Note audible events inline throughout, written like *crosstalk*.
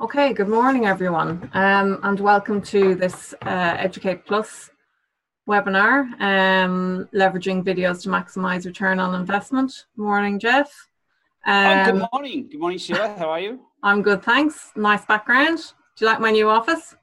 Okay, good morning, everyone, um, and welcome to this uh, Educate Plus webinar, um, leveraging videos to maximize return on investment. Morning, Jeff. Um, oh, good um, morning. Good morning, Sheila. How are you? I'm good, thanks. Nice background. Do you like my new office?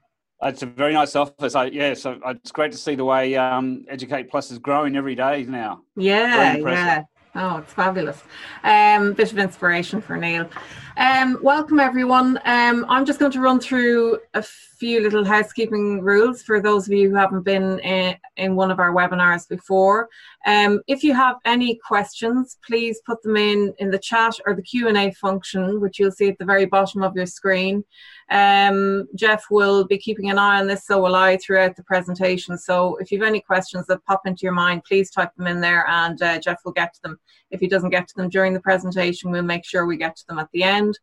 It's a very nice office. I, yeah, so it's great to see the way um, Educate Plus is growing every day now. Yeah, yeah. Oh, it's fabulous. Um, bit of inspiration for Neil. Um, welcome everyone. Um, I'm just going to run through a few little housekeeping rules for those of you who haven't been in, in one of our webinars before. Um, if you have any questions, please put them in in the chat or the Q&A function, which you'll see at the very bottom of your screen. Um, Jeff will be keeping an eye on this, so will I throughout the presentation. So if you have any questions that pop into your mind, please type them in there and uh, Jeff will get to them. If he doesn't get to them during the presentation, we'll make sure we get to them at the end.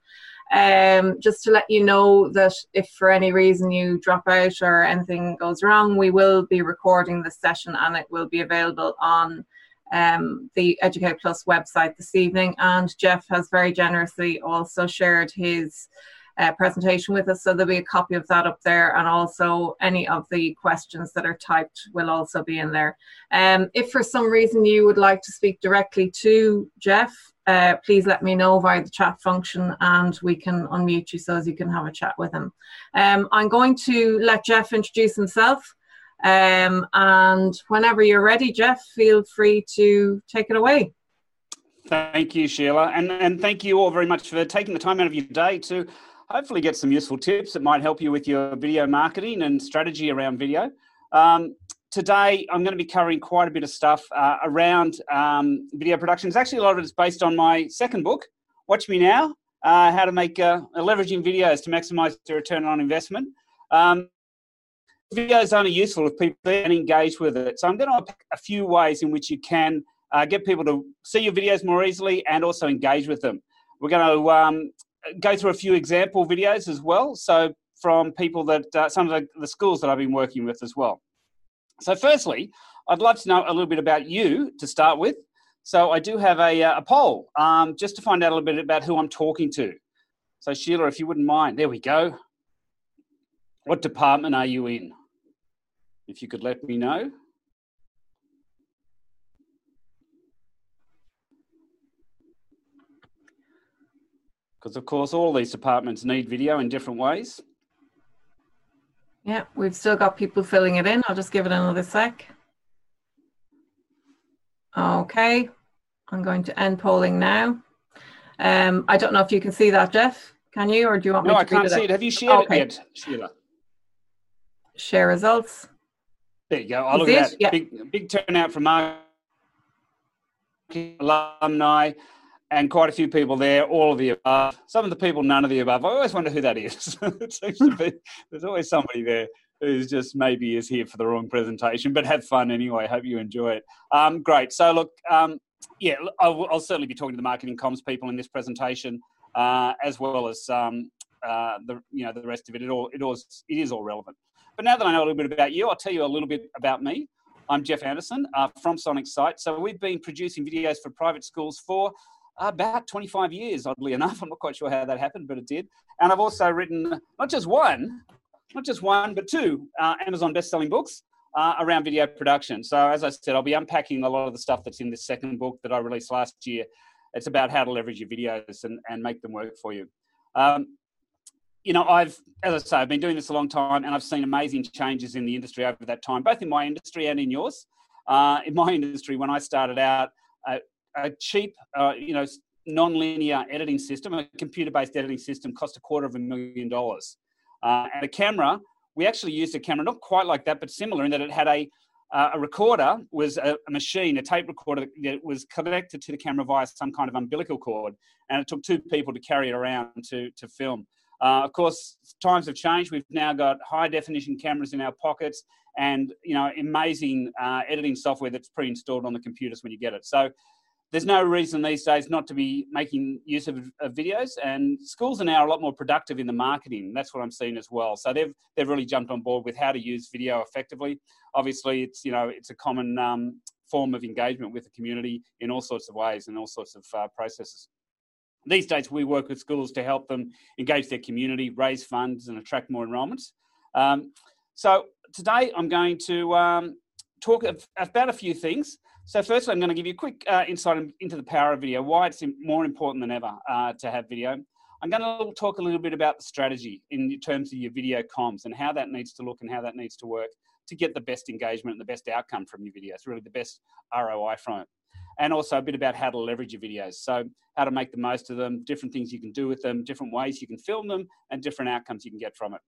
Um, just to let you know that if for any reason you drop out or anything goes wrong, we will be recording the session and it will be available on um, the Educate Plus website this evening. And Jeff has very generously also shared his uh, presentation with us. So there'll be a copy of that up there, and also any of the questions that are typed will also be in there. Um, if for some reason you would like to speak directly to Jeff, uh, please let me know via the chat function and we can unmute you so as you can have a chat with him. Um, I'm going to let Jeff introduce himself. Um, and whenever you're ready, Jeff, feel free to take it away. Thank you, Sheila. And, and thank you all very much for taking the time out of your day to hopefully get some useful tips that might help you with your video marketing and strategy around video. Um, today, I'm going to be covering quite a bit of stuff uh, around um, video production. It's actually a lot of it is based on my second book, Watch Me Now, uh, How to Make uh, Leveraging Videos to Maximize the Return on Investment. Um, is only useful if people can engage with it. So I'm going to pick a few ways in which you can uh, get people to see your videos more easily and also engage with them. We're going to um, go through a few example videos as well. So from people that uh, some of the, the schools that I've been working with as well. So firstly, I'd love to know a little bit about you to start with. So I do have a, uh, a poll um, just to find out a little bit about who I'm talking to. So Sheila, if you wouldn't mind, there we go. What department are you in? If you could let me know. because of course all these departments need video in different ways. Yeah, we've still got people filling it in. I'll just give it another sec. Okay, I'm going to end polling now. Um, I don't know if you can see that, Jeff. Can you, or do you want no, me to? No, I can't see it. Have you shared okay. it yet, Sheila? Share results. There you go. I'll look at that. Yeah. Big, big turnout from our alumni and quite a few people there, all of the above. Some of the people, none of the above. I always wonder who that is. *laughs* be there's always somebody there who's just maybe is here for the wrong presentation, but have fun anyway. Hope you enjoy it. Um, great. So look, um, yeah, I'll, I'll, certainly be talking to the marketing comms people in this presentation, uh, as well as um, uh, the you know the rest of it. It all it all it is all relevant. But now that I know a little bit about you, I'll tell you a little bit about me. I'm Jeff Anderson uh, from Sonic Sight. So we've been producing videos for private schools for about 25 years, oddly enough. *laughs* I'm not quite sure how that happened, but it did. And I've also written not just one, not just one, but two uh, Amazon best-selling books uh, around video production. So as I said, I'll be unpacking a lot of the stuff that's in this second book that I released last year. It's about how to leverage your videos and, and make them work for you. Um, you know, I've, as I say, I've been doing this a long time and I've seen amazing changes in the industry over that time, both in my industry and in yours. Uh, in my *laughs* industry, when I started out, uh, a cheap, uh, you know, non-linear editing system, a computer-based editing system, cost a quarter of a million dollars. Uh, and a camera, we actually used a camera not quite like that, but similar in that it had a uh, a recorder was a, a, machine, a tape recorder that was connected to the camera via some kind of umbilical cord, and it took two people to carry it around to to film. Uh, of course, times have changed. We've now got high definition cameras in our pockets, and you know, amazing uh, editing software that's pre-installed on the computers when you get it. So there's no reason these days not to be making use of, of, videos and schools are now a lot more productive in the marketing that's what i'm seeing as well so they've they've really jumped on board with how to use video effectively obviously it's you know it's a common um, form of engagement with the community in all sorts of ways and all sorts of uh, processes These days, we work with schools to help them engage their community, raise funds, and attract more enrolments. Um, so today, I'm going to um, talk about a few things. So firstly, I'm going to give you a quick uh, insight into the power of video, why it's more important than ever uh, to have video. I'm going to talk a little bit about the strategy in terms of your video comms and how that needs to look and how that needs to work to get the best engagement and the best outcome from your videos, really the best ROI from it. And also a bit about how to leverage your videos. So, how to make the most of them, different things you can do with them, different ways you can film them, and different outcomes you can get from it.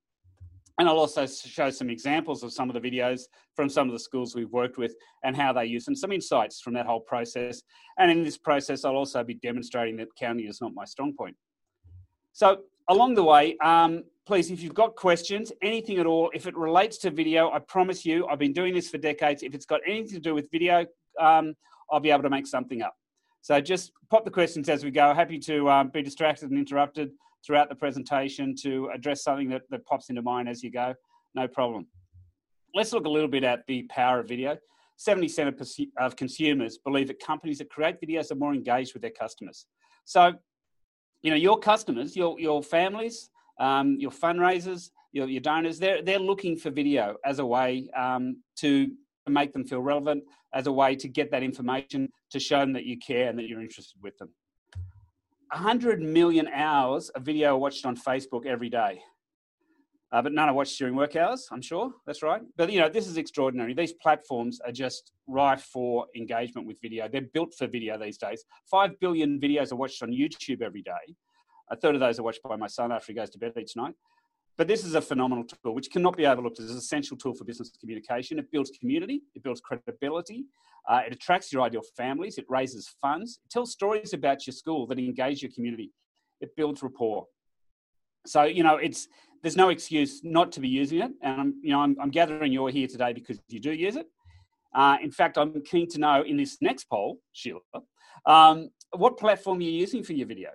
And I'll also show some examples of some of the videos from some of the schools we've worked with and how they use them, some insights from that whole process. And in this process, I'll also be demonstrating that counting is not my strong point. So along the way, um, please, if you've got questions, anything at all, if it relates to video, I promise you, I've been doing this for decades. If it's got anything to do with video, um, I'll be able to make something up. So just pop the questions as we go. Happy to um, be distracted and interrupted throughout the presentation to address something that, that pops into mind as you go. No problem. Let's look a little bit at the power of video. 70% of consumers believe that companies that create videos are more engaged with their customers. So, you know, your customers, your, your families, um, your fundraisers, your, your donors, they're, they're looking for video as a way um, to make them feel relevant, as a way to get that information, to show them that you care and that you're interested with them. 100 million hours of video watched on Facebook every day. Uh, but none are watched during work hours, I'm sure. That's right. But, you know, this is extraordinary. These platforms are just rife for engagement with video. They're built for video these days. Five billion videos are watched on YouTube every day. A third of those are watched by my son after he goes to bed each night. But this is a phenomenal tool which cannot be overlooked It's an essential tool for business communication. It builds community, it builds credibility, uh, it attracts your ideal families, it raises funds, it tells stories about your school that engage your community, it builds rapport. So you know, it's there's no excuse not to be using it, and I'm you know I'm, I'm gathering you're here today because you do use it. Uh, in fact, I'm keen to know in this next poll, Sheila, um, what platform you're using for your video.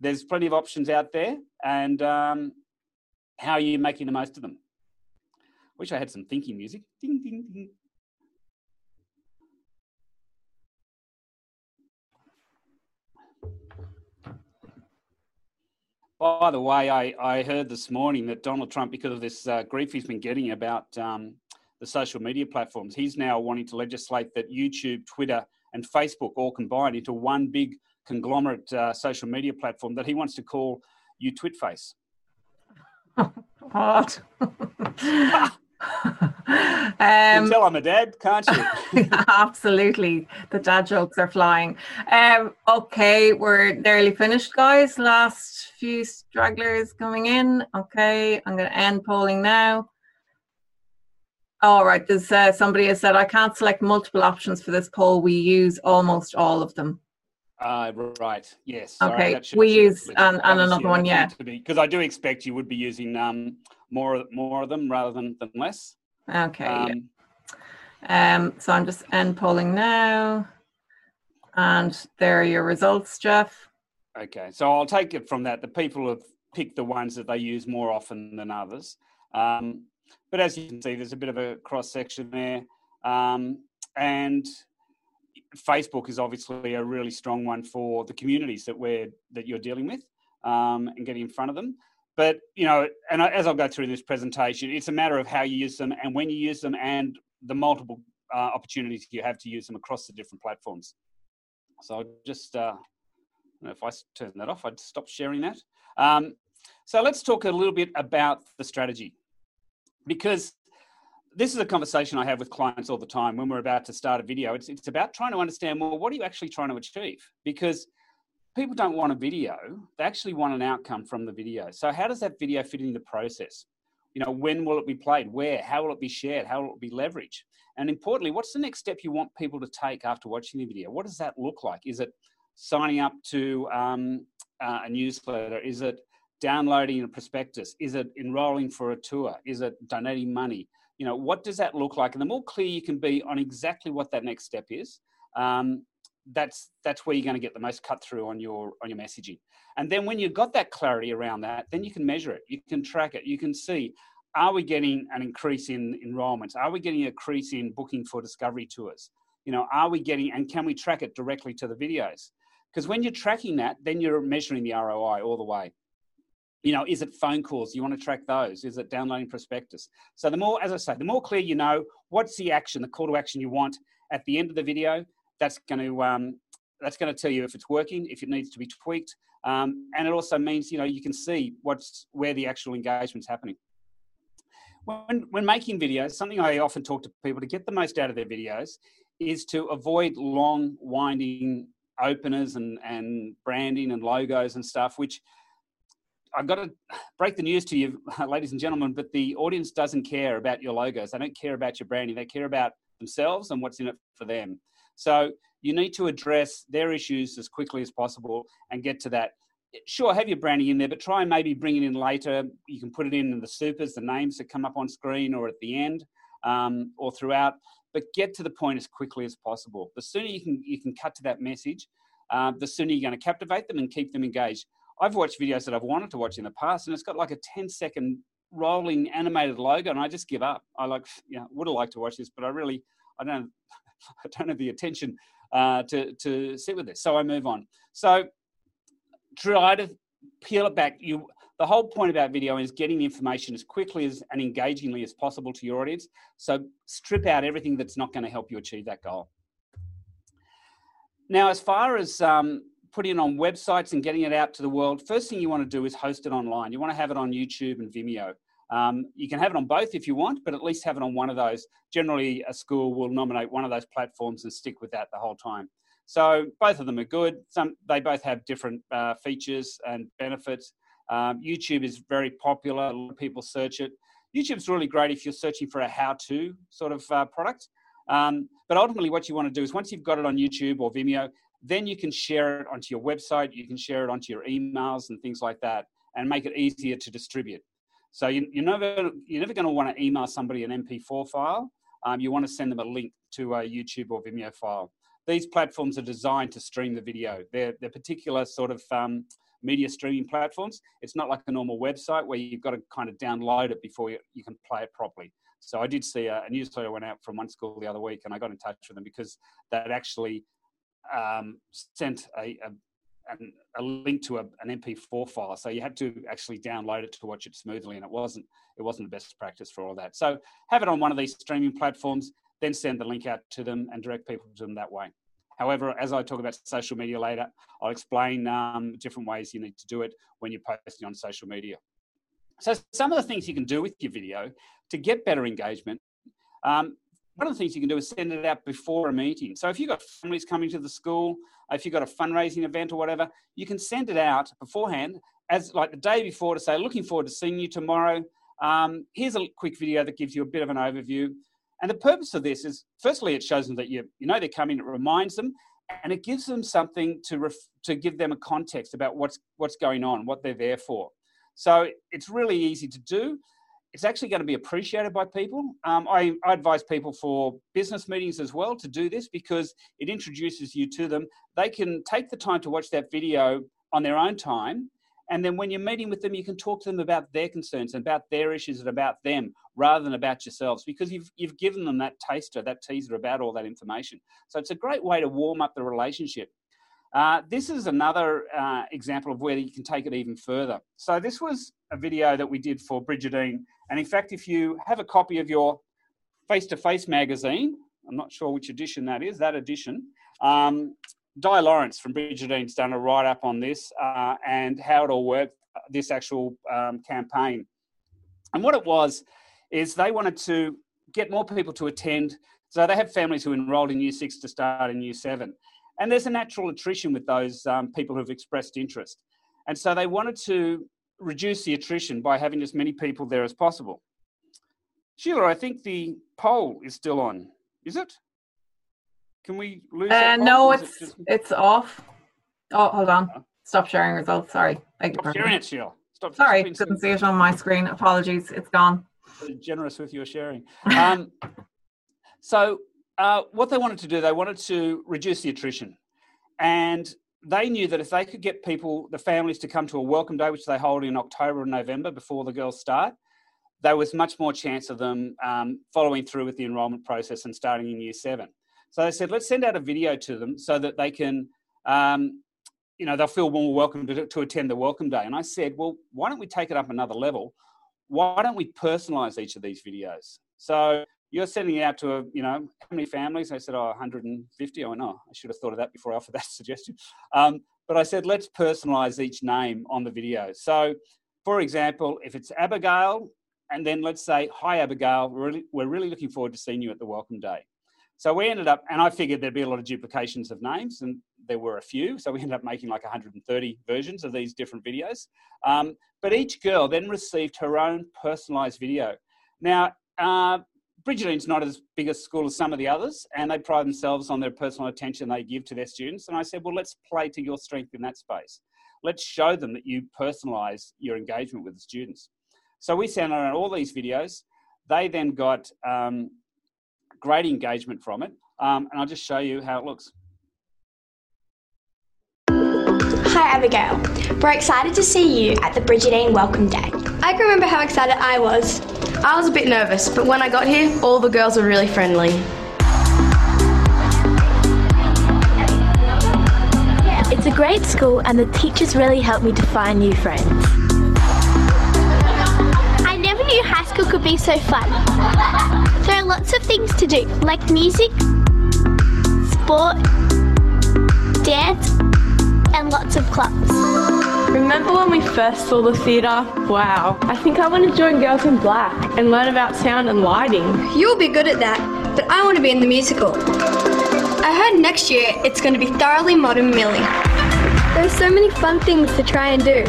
There's plenty of options out there, and um, how are you making the most of them? Wish I had some thinking music. Ding, ding, ding. By the way, I, I heard this morning that Donald Trump, because of this uh, grief he's been getting about um, the social media platforms, he's now wanting to legislate that YouTube, Twitter, and Facebook all combine into one big conglomerate uh, social media platform that he wants to call You Twitface. What? *laughs* um, tell I'm a dad, can't you? *laughs* absolutely. The dad jokes are flying. Um, okay, we're nearly finished, guys. Last few stragglers coming in. Okay, I'm going to end polling now. All right, there's uh, somebody has said I can't select multiple options for this poll. We use almost all of them. Uh, right. Yes. Okay. We use and, and another one. Yeah. Because I do expect you would be using um, more more of them rather than, than less. Okay. Um, yeah. um, so I'm just end polling now, and there are your results, Jeff. Okay. So I'll take it from that. The people have picked the ones that they use more often than others. Um, but as you can see, there's a bit of a cross section there, um, and Facebook is obviously a really strong one for the communities that we're that you're dealing with um, and getting in front of them. But you know, and as I'll go through this presentation, it's a matter of how you use them and when you use them, and the multiple uh, opportunities you have to use them across the different platforms. So I'll just, uh, if I turn that off, I'd stop sharing that. Um, so let's talk a little bit about the strategy, because this is a conversation I have with clients all the time when we're about to start a video. It's, it's about trying to understand, well, what are you actually trying to achieve? Because people don't want a video, they actually want an outcome from the video. So, how does that video fit in the process? You know, when will it be played? Where? How will it be shared? How will it be leveraged? And importantly, what's the next step you want people to take after watching the video? What does that look like? Is it signing up to um, uh, a newsletter? Is it downloading a prospectus? Is it enrolling for a tour? Is it donating money? You know, what does that look like? And the more clear you can be on exactly what that next step is, um, that's that's where you're going to get the most cut through on your on your messaging. And then when you've got that clarity around that, then you can measure it, you can track it, you can see are we getting an increase in enrollments? Are we getting an increase in booking for discovery tours? You know, are we getting and can we track it directly to the videos? Because when you're tracking that, then you're measuring the ROI all the way. You know, is it phone calls? You want to track those? Is it downloading prospectus? So the more, as I say, the more clear you know what's the action, the call to action you want at the end of the video, that's going to um, that's going to tell you if it's working, if it needs to be tweaked, um, and it also means you know you can see what's where the actual engagement's happening. When, when making videos, something I often talk to people to get the most out of their videos is to avoid long, winding openers and, and branding and logos and stuff, which I've got to break the news to you, *laughs* ladies and gentlemen, but the audience doesn't care about your logos. They don't care about your branding. They care about themselves and what's in it for them. So you need to address their issues as quickly as possible and get to that. Sure, have your branding in there, but try and maybe bring it in later. You can put it in, in the supers, the names that come up on screen or at the end um, or throughout, but get to the point as quickly as possible. The sooner you can, you can cut to that message, uh, the sooner you're going to captivate them and keep them engaged. I've watched videos that I've wanted to watch in the past, and it's got like a 10 second rolling animated logo, and I just give up. I like, you know, would have liked to watch this, but I really, I don't, *laughs* I don't have the attention uh, to to sit with this. So I move on. So try to peel it back. You the whole point about video is getting the information as quickly as and engagingly as possible to your audience. So strip out everything that's not going to help you achieve that goal. Now, as far as um, putting it on websites and getting it out to the world, first thing you want to do is host it online. You want to have it on YouTube and Vimeo. Um, you can have it on both if you want, but at least have it on one of those. Generally, a school will nominate one of those platforms and stick with that the whole time. So both of them are good. Some they both have different uh, features and benefits. Um, YouTube is very popular. A lot of people search it. YouTube's really great if you're searching for a how-to sort of uh, product. Um, but ultimately, what you want to do is once you've got it on YouTube or Vimeo, then you can share it onto your website. You can share it onto your emails and things like that, and make it easier to distribute. So you, are never you're never going to want to email somebody an MP4 file. Um, you want to send them a link to a YouTube or Vimeo file. These platforms are designed to stream the video. They're, they're particular sort of um, media streaming platforms. It's not like a normal website where you've got to kind of download it before you, you can play it properly. So I did see a, a newsletter went out from one school the other week, and I got in touch with them because that actually um, sent a, a, a link to a, an MP4 file. So you had to actually download it to watch it smoothly, and it wasn't it wasn't the best practice for all that. So have it on one of these streaming platforms, then send the link out to them and direct people to them that way. However, as I talk about social media later, I'll explain um, different ways you need to do it when you're posting on social media. So some of the things you can do with your video to get better engagement. Um, one of the things you can do is send it out before a meeting. So if you've got families coming to the school, if you've got a fundraising event or whatever, you can send it out beforehand as like the day before to say, looking forward to seeing you tomorrow. Um, here's a quick video that gives you a bit of an overview. And the purpose of this is, firstly, it shows them that you, you know they're coming. It reminds them, and it gives them something to ref, to give them a context about what's what's going on, what they're there for. So it's really easy to do it's actually going to be appreciated by people. Um, I, I, advise people for business meetings as well to do this because it introduces you to them. They can take the time to watch that video on their own time. And then when you're meeting with them, you can talk to them about their concerns and about their issues and about them rather than about yourselves because you've, you've given them that taster, that teaser about all that information. So it's a great way to warm up the relationship. Uh, this is another uh, example of where you can take it even further. So this was a video that we did for Brigidine. And in fact, if you have a copy of your face-to-face magazine, I'm not sure which edition that is, that edition, um, Di Lawrence from Brigidine's done a write-up on this uh, and how it all worked, this actual um, campaign. And what it was is they wanted to get more people to attend. So they have families who enrolled in year six to start in year seven. And there's a natural attrition with those um, people who've expressed interest. And so they wanted to reduce the attrition by having as many people there as possible. Sheila, I think the poll is still on. Is it? Can we lose uh, No, it's it just... it's off. Oh, hold on. Stop sharing results. Sorry. Thank Stop sharing it, Sheila. Stop. Sorry, couldn't see it on my screen. Apologies. It's gone. Generous with your sharing. *laughs* Um, so uh, what they wanted to do, they wanted to reduce the attrition. And they knew that if they could get people, the families, to come to a welcome day, which they hold in October and November before the girls start, there was much more chance of them um, following through with the enrolment process and starting in year seven. So they said, let's send out a video to them so that they can um, you know, they'll feel more welcome to, to attend the welcome day. And I said, well, why don't we take it up another level? Why don't we personalize each of these videos? So you're sending it out to, a, you know, how many families? I said, oh, 150. I went, oh, I should have thought of that before I offered that *laughs* suggestion. Um, but I said, let's personalize each name on the video. So, for example, if it's Abigail, and then let's say, hi, Abigail, we're really, we're really looking forward to seeing you at the welcome day. So we ended up, and I figured there'd be a lot of duplications of names, and there were a few. So we ended up making like 130 versions of these different videos. Um, but each girl then received her own personalised video. Now, uh, Brigidine's not as big a school as some of the others, and they pride themselves on their personal attention they give to their students. And I said, well, let's play to your strength in that space. Let's show them that you personalise your engagement with the students. So we sent out all these videos. They then got um, great engagement from it. Um, and I'll just show you how it looks. Hi Abigail, we're excited to see you at the Brigidine Welcome Day. I can remember how excited I was. I was a bit nervous, but when I got here, all the girls were really friendly. It's a great school and the teachers really helped me to find new friends. I never knew high school could be so fun. There are lots of things to do, like music, sport, dance, and lots of clubs. Remember when we first saw the theatre? Wow, I think I want to join Girls in Black and learn about sound and lighting. You'll be good at that, but I want to be in the musical. I heard next year it's going to be thoroughly modern Millie. There's so many fun things to try and do.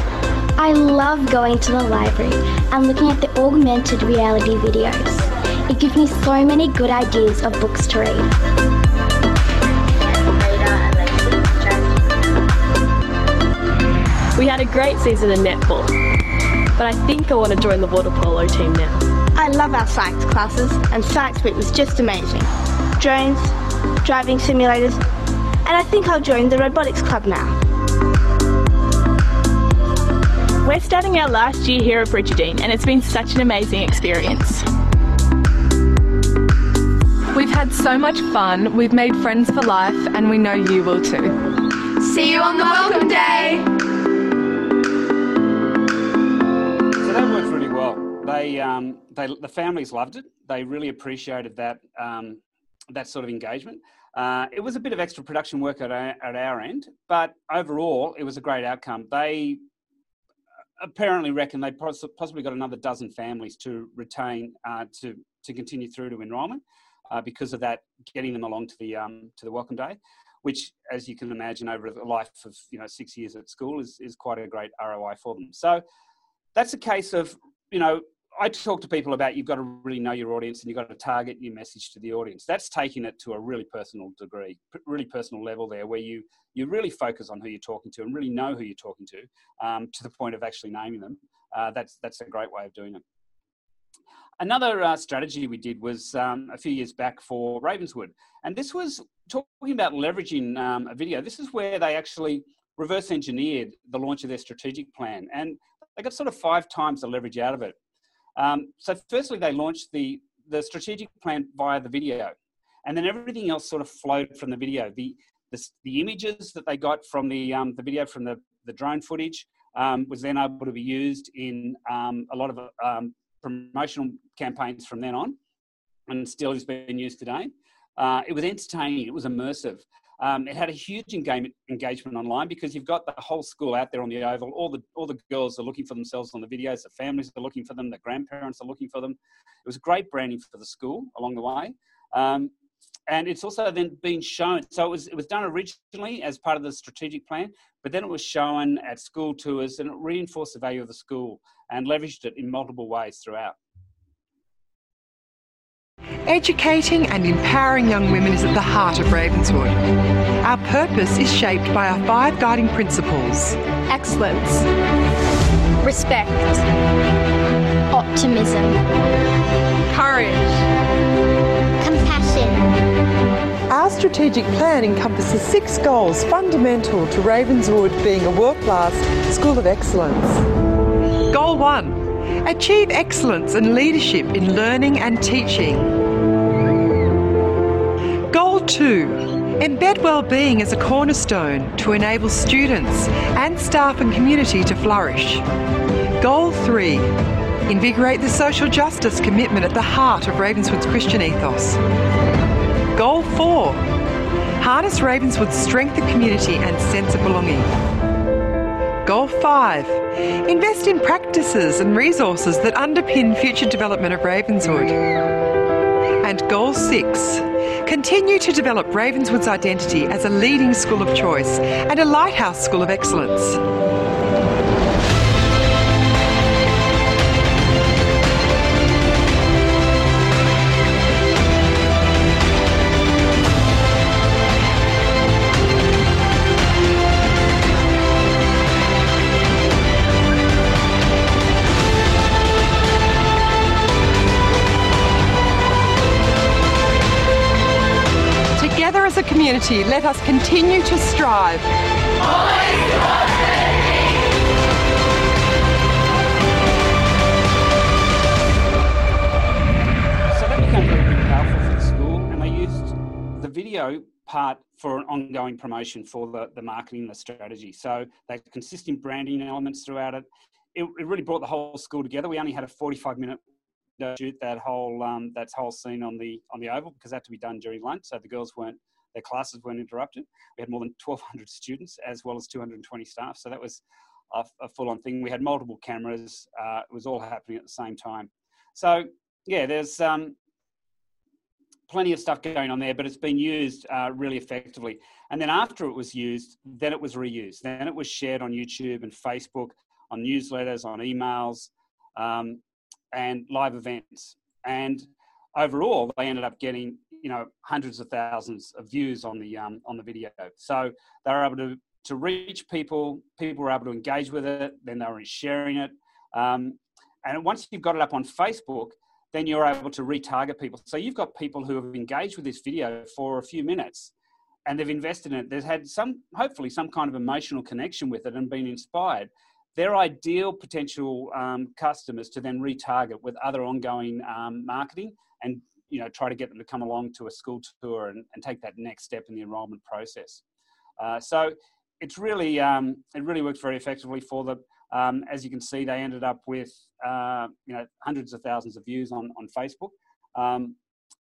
I love going to the library and looking at the augmented reality videos. It gives me so many good ideas of books to read. We had a great season in netball, but I think I want to join the water polo team now. I love our science classes, and Science Week was just amazing. Drones, driving simulators, and I think I'll join the robotics club now. We're starting our last year here at Brigidine, and it's been such an amazing experience. We've had so much fun, we've made friends for life, and we know you will too. See you on the welcome day! Um, they the families loved it. They really appreciated that um, that sort of engagement. Uh, it was a bit of extra production work at our, at our end, but overall, it was a great outcome. They apparently reckon they possibly got another dozen families to retain uh, to to continue through to enrolment uh, because of that, getting them along to the um, to the welcome day, which, as you can imagine, over the life of you know six years at school is is quite a great ROI for them. So that's a case of you know I talk to people about you've got to really know your audience and you've got to target your message to the audience. That's taking it to a really personal degree, really personal level there, where you you really focus on who you're talking to and really know who you're talking to, um, to the point of actually naming them. Uh, that's that's a great way of doing it. Another uh, strategy we did was um, a few years back for Ravenswood, and this was talking about leveraging um, a video. This is where they actually reverse engineered the launch of their strategic plan, and they got sort of five times the leverage out of it. Um, so firstly, they launched the, the strategic plan via the video, and then everything else sort of flowed from the video. The, the, the images that they got from the, um, the video from the, the drone footage um, was then able to be used in um, a lot of um, promotional campaigns from then on, and still is being used today. Uh, it was entertaining, it was immersive. Um, it had a huge engagement, online because you've got the whole school out there on the oval. All the all the girls are looking for themselves on the videos. The families are looking for them. The grandparents are looking for them. It was great branding for the school along the way, um, and it's also then been shown. So it was it was done originally as part of the strategic plan, but then it was shown at school tours, and it reinforced the value of the school and leveraged it in multiple ways throughout. Educating and empowering young women is at the heart of Ravenswood. Our purpose is shaped by our five guiding principles excellence, respect, optimism, courage, compassion. Our strategic plan encompasses six goals fundamental to Ravenswood being a world class school of excellence. Goal one Achieve excellence and leadership in learning and teaching. 2 Embed wellbeing as a cornerstone to enable students and staff and community to flourish. Goal 3 Invigorate the social justice commitment at the heart of Ravenswood's Christian ethos. Goal 4 Harness Ravenswood's strength of community and sense of belonging. Goal 5 Invest in practices and resources that underpin future development of Ravenswood. And Goal 6 Continue to develop Ravenswood's identity as a leading school of choice and a lighthouse school of excellence. Let us continue to strive. So that became very, powerful for the school, and they used the video part for an ongoing promotion for the, the marketing, the strategy. So they consistent branding elements throughout it. it. It really brought the whole school together. We only had a 45 minute shoot that whole um, that whole scene on the on the oval because that had to be done during lunch, so the girls weren't their classes weren't interrupted. We had more than 1,200 students as well as 220 staff, so that was a, a full-on thing. We had multiple cameras. Uh, it was all happening at the same time. So yeah, there's um, plenty of stuff going on there, but it's been used uh, really effectively. And then after it was used, then it was reused. Then it was shared on YouTube and Facebook, on newsletters, on emails, um, and live events. And overall, they ended up getting you know hundreds of thousands of views on the um, on the video. So they were able to to reach people. People were able to engage with it. Then they were sharing it. Um, and once you've got it up on Facebook, then you're able to retarget people. So you've got people who have engaged with this video for a few minutes and they've invested in it. They've had some, hopefully, some kind of emotional connection with it and been inspired. They're ideal potential um, customers to then retarget with other ongoing um, marketing and you know try to get them to come along to a school tour and, and take that next step in the enrolment process. Uh, so it's really um, it really works very effectively for them. Um, as you can see, they ended up with uh, you know hundreds of thousands of views on on Facebook, um,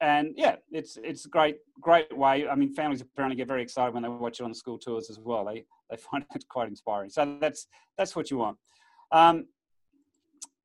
and yeah, it's it's a great great way. I mean, families apparently get very excited when they watch it on the school tours as well. They they find it quite inspiring. So that's that's what you want. Um,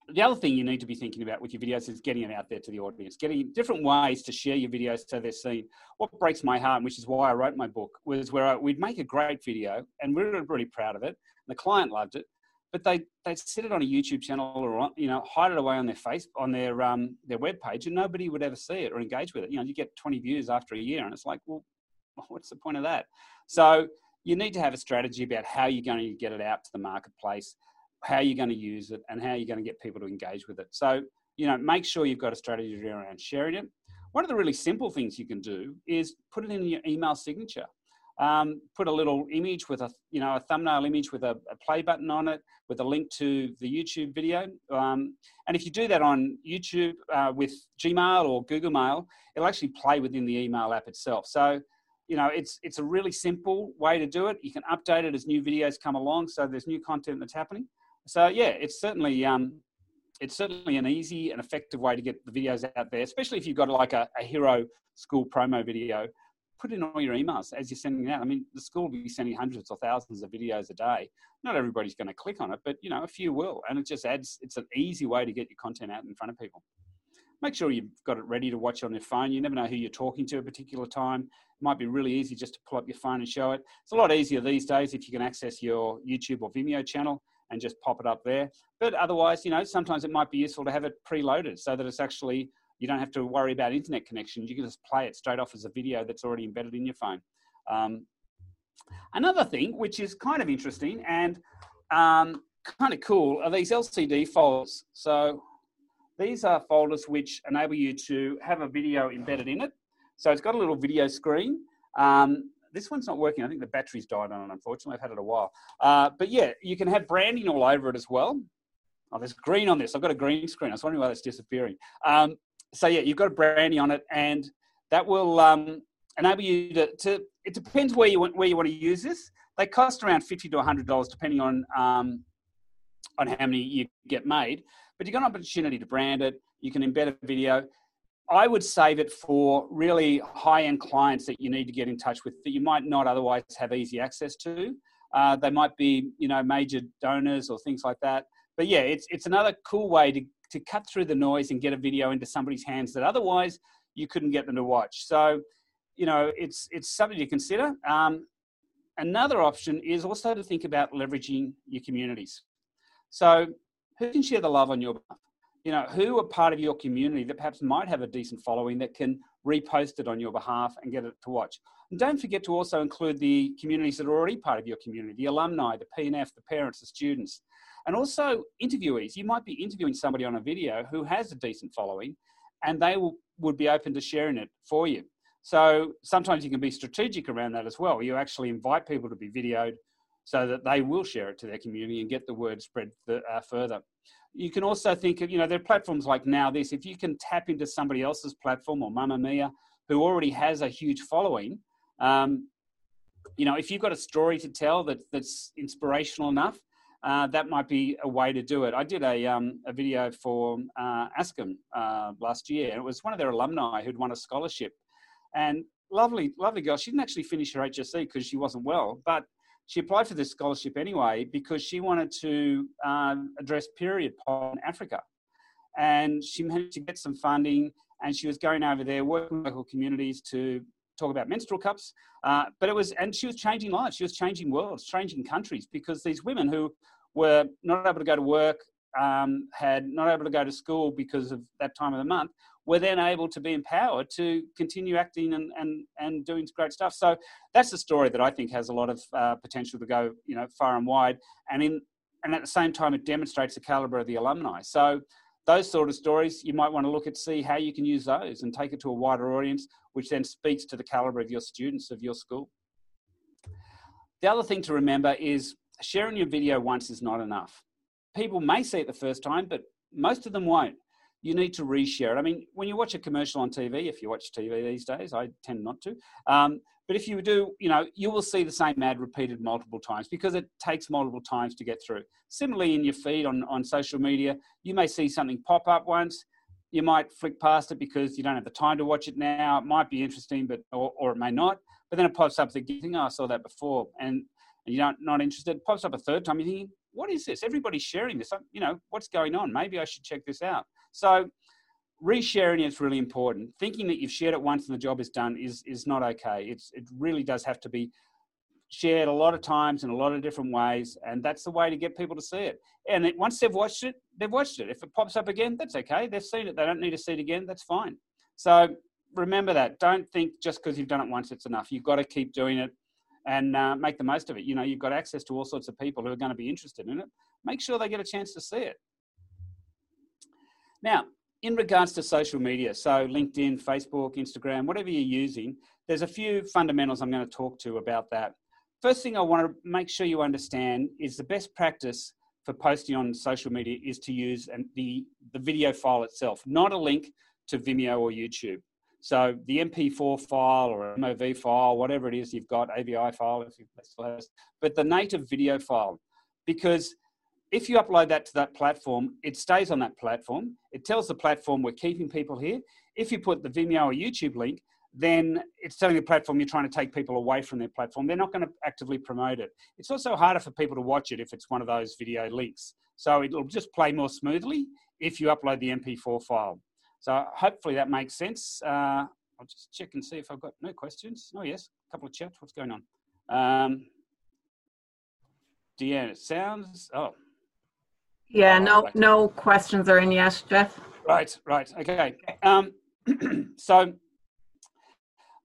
the other thing you need to be thinking about with your videos is getting it out there to the audience, getting different ways to share your videos so they're seen. What breaks my heart, which is why I wrote my book, was where I, we'd make a great video and we were really proud of it. The client loved it, but they they'd sit it on a YouTube channel or on, you know hide it away on their face on their um their web page, and nobody would ever see it or engage with it. You know, you get 20 views after a year, and it's like, well, *laughs* what's the point of that? So you need to have a strategy about how you're going to get it out to the marketplace how you're going to use it and how you're going to get people to engage with it. So, you know, make sure you've got a strategy around sharing it. One of the really simple things you can do is put it in your email signature. Um, put a little image with a, you know, a thumbnail image with a, a play button on it, with a link to the YouTube video. Um, and if you do that on YouTube uh, with Gmail or Google Mail, it'll actually play within the email app itself. So, you know, it's it's a really simple way to do it. You can update it as new videos come along, so there's new content that's happening. So yeah, it's certainly um, it's certainly an easy and effective way to get the videos out there, especially if you've got like a, a hero school promo video. Put in all your emails as you're sending out. I mean, the school will be sending hundreds or thousands of videos a day. Not everybody's going to click on it, but you know, a few will, and it just adds. It's an easy way to get your content out in front of people. Make sure you've got it ready to watch on your phone. You never know who you're talking to at a particular time. It might be really easy just to pull up your phone and show it. It's a lot easier these days if you can access your YouTube or Vimeo channel and just pop it up there. But otherwise, you know, sometimes it might be useful to have it preloaded so that it's actually, you don't have to worry about internet connections. You can just play it straight off as a video that's already embedded in your phone. Um, another thing, which is kind of interesting and um, kind of cool, are these LCD folders. So these are folders which enable you to have a video embedded in it. So it's got a little video screen. Um, this one's not working. I think the battery's died on it, unfortunately. I've had it a while. Uh, but yeah, you can have branding all over it as well. Oh, there's green on this. I've got a green screen. I was wondering why that's disappearing. Um, so yeah, you've got a branding on it, and that will um, enable you to, to, it depends where you want where you want to use this. They cost around fifty to hundred dollars, depending on um, on how many you get made. But you've got an opportunity to brand it. You can embed a video. I would save it for really high end clients that you need to get in touch with that you might not otherwise have easy access to. Uh, they might be, you know, major donors or things like that. But yeah, it's it's another cool way to to cut through the noise and get a video into somebody's hands that otherwise you couldn't get them to watch. So, you know, it's it's something to consider. Um, another option is also to think about leveraging your communities. So, who can share the love on your behalf? You know, who are part of your community that perhaps might have a decent following that can repost it on your behalf and get it to watch. And don't forget to also include the communities that are already part of your community, the alumni, the P&F, the parents, the students, and also interviewees. You might be interviewing somebody on a video who has a decent following and they will, would be open to sharing it for you. So sometimes you can be strategic around that as well. You actually invite people to be videoed so that they will share it to their community and get the word spread the, uh, further. You can also think of, you know, there are platforms like NowThis. If you can tap into somebody else's platform or Mamamia, who already has a huge following, um, you know, if you've got a story to tell that, that's inspirational enough, uh, that might be a way to do it. I did a, um, a video for uh, uh, last year, and it was one of their alumni who'd won a scholarship. And lovely, lovely girl. She didn't actually finish her HSC because she wasn't well, but she applied for this scholarship anyway because she wanted to um, address period poverty in Africa. And she managed to get some funding, and she was going over there working with local communities to talk about menstrual cups. Uh, but it was, and she was changing lives, she was changing worlds, changing countries because these women who were not able to go to work, um, had not able to go to school because of that time of the month, were then able to be empowered to continue acting and, and, and doing great stuff. So that's a story that I think has a lot of uh, potential to go, you know, far and wide. And in and at the same time, it demonstrates the caliber of the alumni. So those sort of stories, you might want to look at see how you can use those and take it to a wider audience, which then speaks to the caliber of your students of your school. The other thing to remember is sharing your video once is not enough. People may see it the first time, but most of them won't you need to reshare it. I mean, when you watch a commercial on TV, if you watch TV these days, I tend not to. Um, but if you do, you know, you will see the same ad repeated multiple times because it takes multiple times to get through. Similarly, in your feed on, on social media, you may see something pop up once. You might flick past it because you don't have the time to watch it now. It might be interesting, but or, or it may not. But then it pops up thinking, oh, I saw that before, and, and you're not, not interested. It pops up a third time. You're thinking, what is this? Everybody's sharing this. You know, what's going on? Maybe I should check this out. So resharing is really important. Thinking that you've shared it once and the job is done is is not okay. It's it really does have to be shared a lot of times in a lot of different ways, and that's the way to get people to see it. And it, once they've watched it, they've watched it. If it pops up again, that's okay. They've seen it. They don't need to see it again. That's fine. So remember that. Don't think just because you've done it once it's enough. You've got to keep doing it and uh, make the most of it. You know, you've got access to all sorts of people who are going to be interested in it. Make sure they get a chance to see it. Now, in regards to social media, so LinkedIn, Facebook, Instagram, whatever you're using, there's a few fundamentals I'm going to talk to about that. First thing I want to make sure you understand is the best practice for posting on social media is to use the, the video file itself, not a link to Vimeo or YouTube. So the MP4 file or MOV file, whatever it is you've got, AVI file, if you but the native video file, because if you upload that to that platform, it stays on that platform. It tells the platform we're keeping people here. If you put the Vimeo or YouTube link, then it's telling the platform you're trying to take people away from their platform. They're not going to actively promote it. It's also harder for people to watch it if it's one of those video links. So it'll just play more smoothly if you upload the MP4 file. So hopefully that makes sense. Uh, I'll just check and see if I've got no questions. Oh, yes, a couple of chats. What's going on? Um, Deanne, it sounds. Oh, yeah, no, right. no questions are in yet, Jeff. Right, right, okay. Um, *clears throat* so,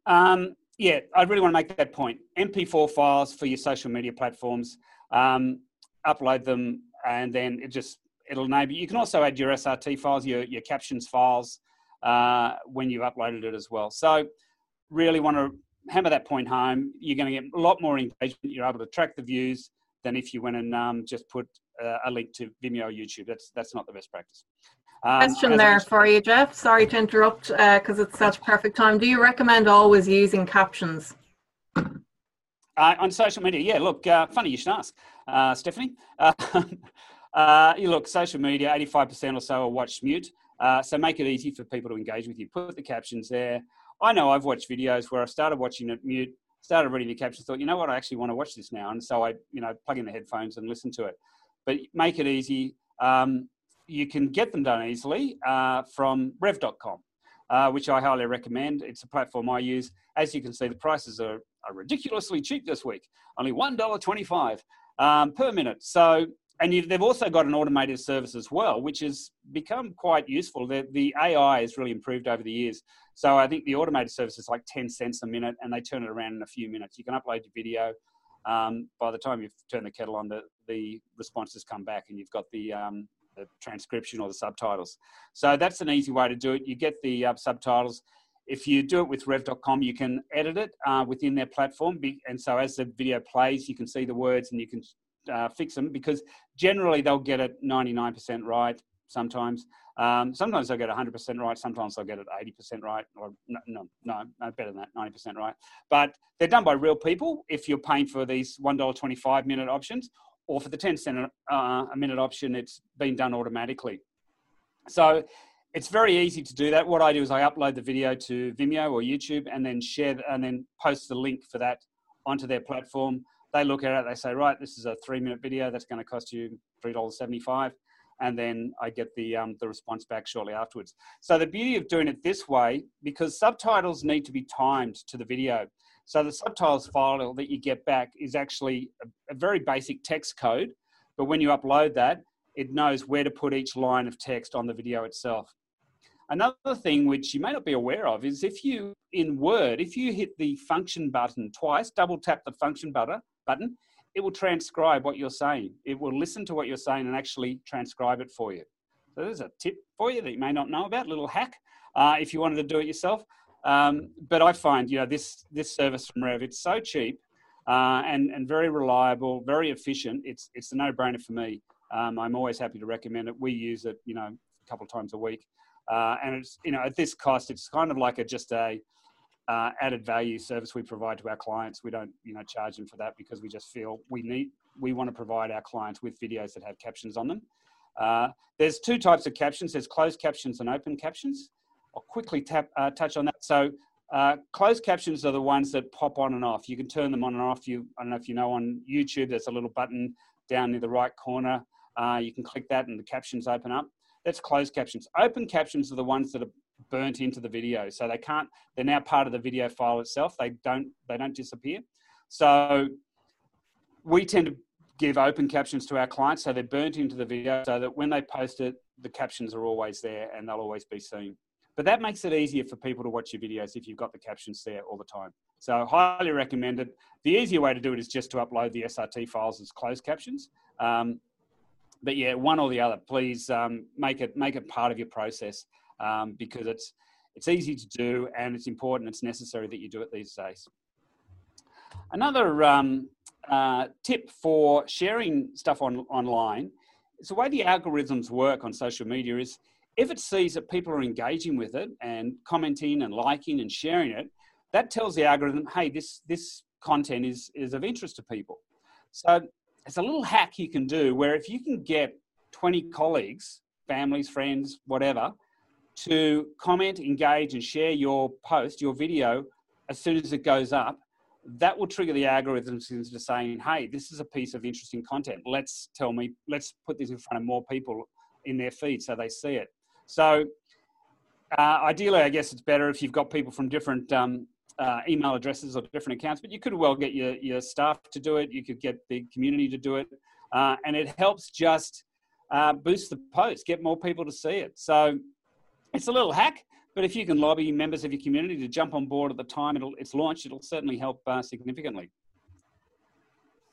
um, yeah, I really want to make that point. MP4 files for your social media platforms, um, upload them, and then it just it'll enable. You can also add your SRT files, your your captions files, uh, when you've uploaded it as well. So, really want to hammer that point home. You're going to get a lot more engagement. You're able to track the views than if you went and um, just put uh, a link to Vimeo or YouTube. That's that's not the best practice. Um, Question there for you, Jeff. Sorry to interrupt because uh, it's such perfect time. Do you recommend always using captions? Uh, on social media, yeah. Look, uh, funny you should ask, uh, Stephanie. *laughs* Uh, uh, you look, social media, eighty-five percent or so are watch mute. Uh, so make it easy for people to engage with you. Put the captions there. I know I've watched videos where I started watching it mute, started reading the captions, thought, you know what, I actually want to watch this now, and so I, you know, plug in the headphones and listen to it. But make it easy. Um, you can get them done easily uh, from Rev.com, uh, which I highly recommend. It's a platform I use. As you can see, the prices are, are ridiculously cheap this week, only one dollar twenty-five um, per minute. So and they've also got an automated service as well, which has become quite useful. The, the, AI has really improved over the years. So I think the automated service is like 10 cents a minute and they turn it around in a few minutes. You can upload your video. Um, by the time you've turned the kettle on, the, the responses come back and you've got the, um, the transcription or the subtitles. So that's an easy way to do it. You get the uh, subtitles. If you do it with rev.com, you can edit it uh, within their platform. And so as the video plays, you can see the words and you can uh, fix them because generally they'll get it 99% right sometimes. Um, sometimes they'll get 100% right. Sometimes they'll get it 80% right. Or no, no, no, no, better than that, 90% right. But they're done by real people if you're paying for these $1.25 minute options or for the 10 cent uh, a minute option, it's been done automatically. So it's very easy to do that. What I do is I upload the video to Vimeo or YouTube and then share and then post the link for that onto their platform they look at it, they say, right, this is a three minute video that's going to cost you $3.75. And then I get the, um, the response back shortly afterwards. So the beauty of doing it this way, because subtitles need to be timed to the video. So the subtitles file that you get back is actually a, a very basic text code. But when you upload that, it knows where to put each line of text on the video itself. Another thing which you may not be aware of is if you, in Word, if you hit the function button twice, double tap the function button, button, it will transcribe what you're saying. It will listen to what you're saying and actually transcribe it for you. So there's a tip for you that you may not know about, little hack, uh, if you wanted to do it yourself. Um, but I find, you know, this this service from Rev, it's so cheap uh, and and very reliable, very efficient. It's it's a no-brainer for me. Um, I'm always happy to recommend it. We use it, you know, a couple of times a week, uh, and it's you know at this cost, it's kind of like a just a uh, added value service we provide to our clients. We don't, you know, charge them for that because we just feel we need, we want to provide our clients with videos that have captions on them. Uh, there's two types of captions. There's closed captions and open captions. I'll quickly tap, uh, touch on that. So uh, closed captions are the ones that pop on and off. You can turn them on and off. You, I don't know if you know on YouTube, there's a little button down near the right corner. Uh, you can click that and the captions open up. That's closed captions. Open captions are the ones that are burnt into the video. So they can't, they're now part of the video file itself. They don't, they don't disappear. So we tend to give open captions to our clients. So they're burnt into the video so that when they post it, the captions are always there and they'll always be seen. But that makes it easier for people to watch your videos if you've got the captions there all the time. So highly recommend it. The easier way to do it is just to upload the SRT files as closed captions. Um, but yeah, one or the other. Please um, make it make it part of your process um, because it's it's easy to do and it's important. It's necessary that you do it these days. Another um, uh, tip for sharing stuff on, online is the way the algorithms work on social media is if it sees that people are engaging with it and commenting and liking and sharing it, that tells the algorithm, hey, this, this content is, is of interest to people. So it's a little hack you can do where if you can get 20 colleagues, families, friends, whatever, to comment, engage, and share your post, your video, as soon as it goes up, that will trigger the algorithms into saying, hey, this is a piece of interesting content. Let's tell me, let's put this in front of more people in their feed so they see it. So, uh, ideally, I guess it's better if you've got people from different um, uh, email addresses or different accounts, but you could well get your, your staff to do it. You could get the community to do it. Uh, and it helps just uh, boost the post, get more people to see it. So, it's a little hack, but if you can lobby members of your community to jump on board at the time it's launched, it'll certainly help uh, significantly.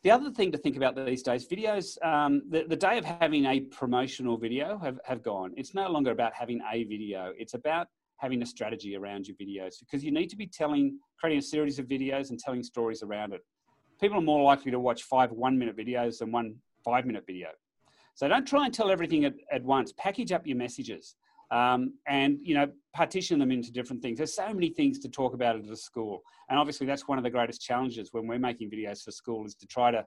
The other thing to think about these days, videos, um, the, the day of having a promotional video have, have gone. It's no longer about having a video. It's about having a strategy around your videos because you need to be telling, creating a series of videos and telling stories around it. People are more likely to watch five one minute videos than one five minute video. So don't try and tell everything at, at once. Package up your messages. Um, and you know partition them into different things. There's so many things to talk about at a school, and obviously that's one of the greatest challenges when we're making videos for school is to try to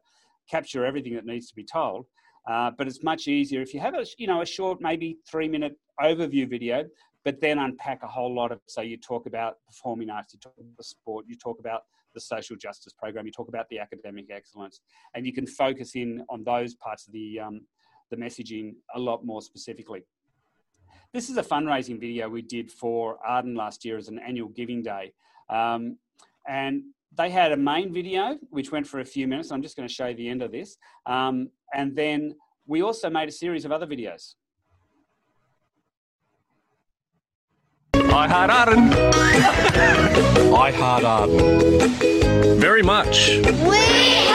capture everything that needs to be told. Uh, but it's much easier if you have a you know a short, maybe three minute overview video, but then unpack a whole lot of. So you talk about performing arts, you talk about the sport, you talk about the social justice program, you talk about the academic excellence, and you can focus in on those parts of the um, the messaging a lot more specifically. This is a fundraising video we did for Arden last year as an annual giving day. Um, and they had a main video which went for a few minutes. I'm just going to show you the end of this. Um, and then we also made a series of other videos. I heart Arden. *laughs* I heart Arden. Very much. We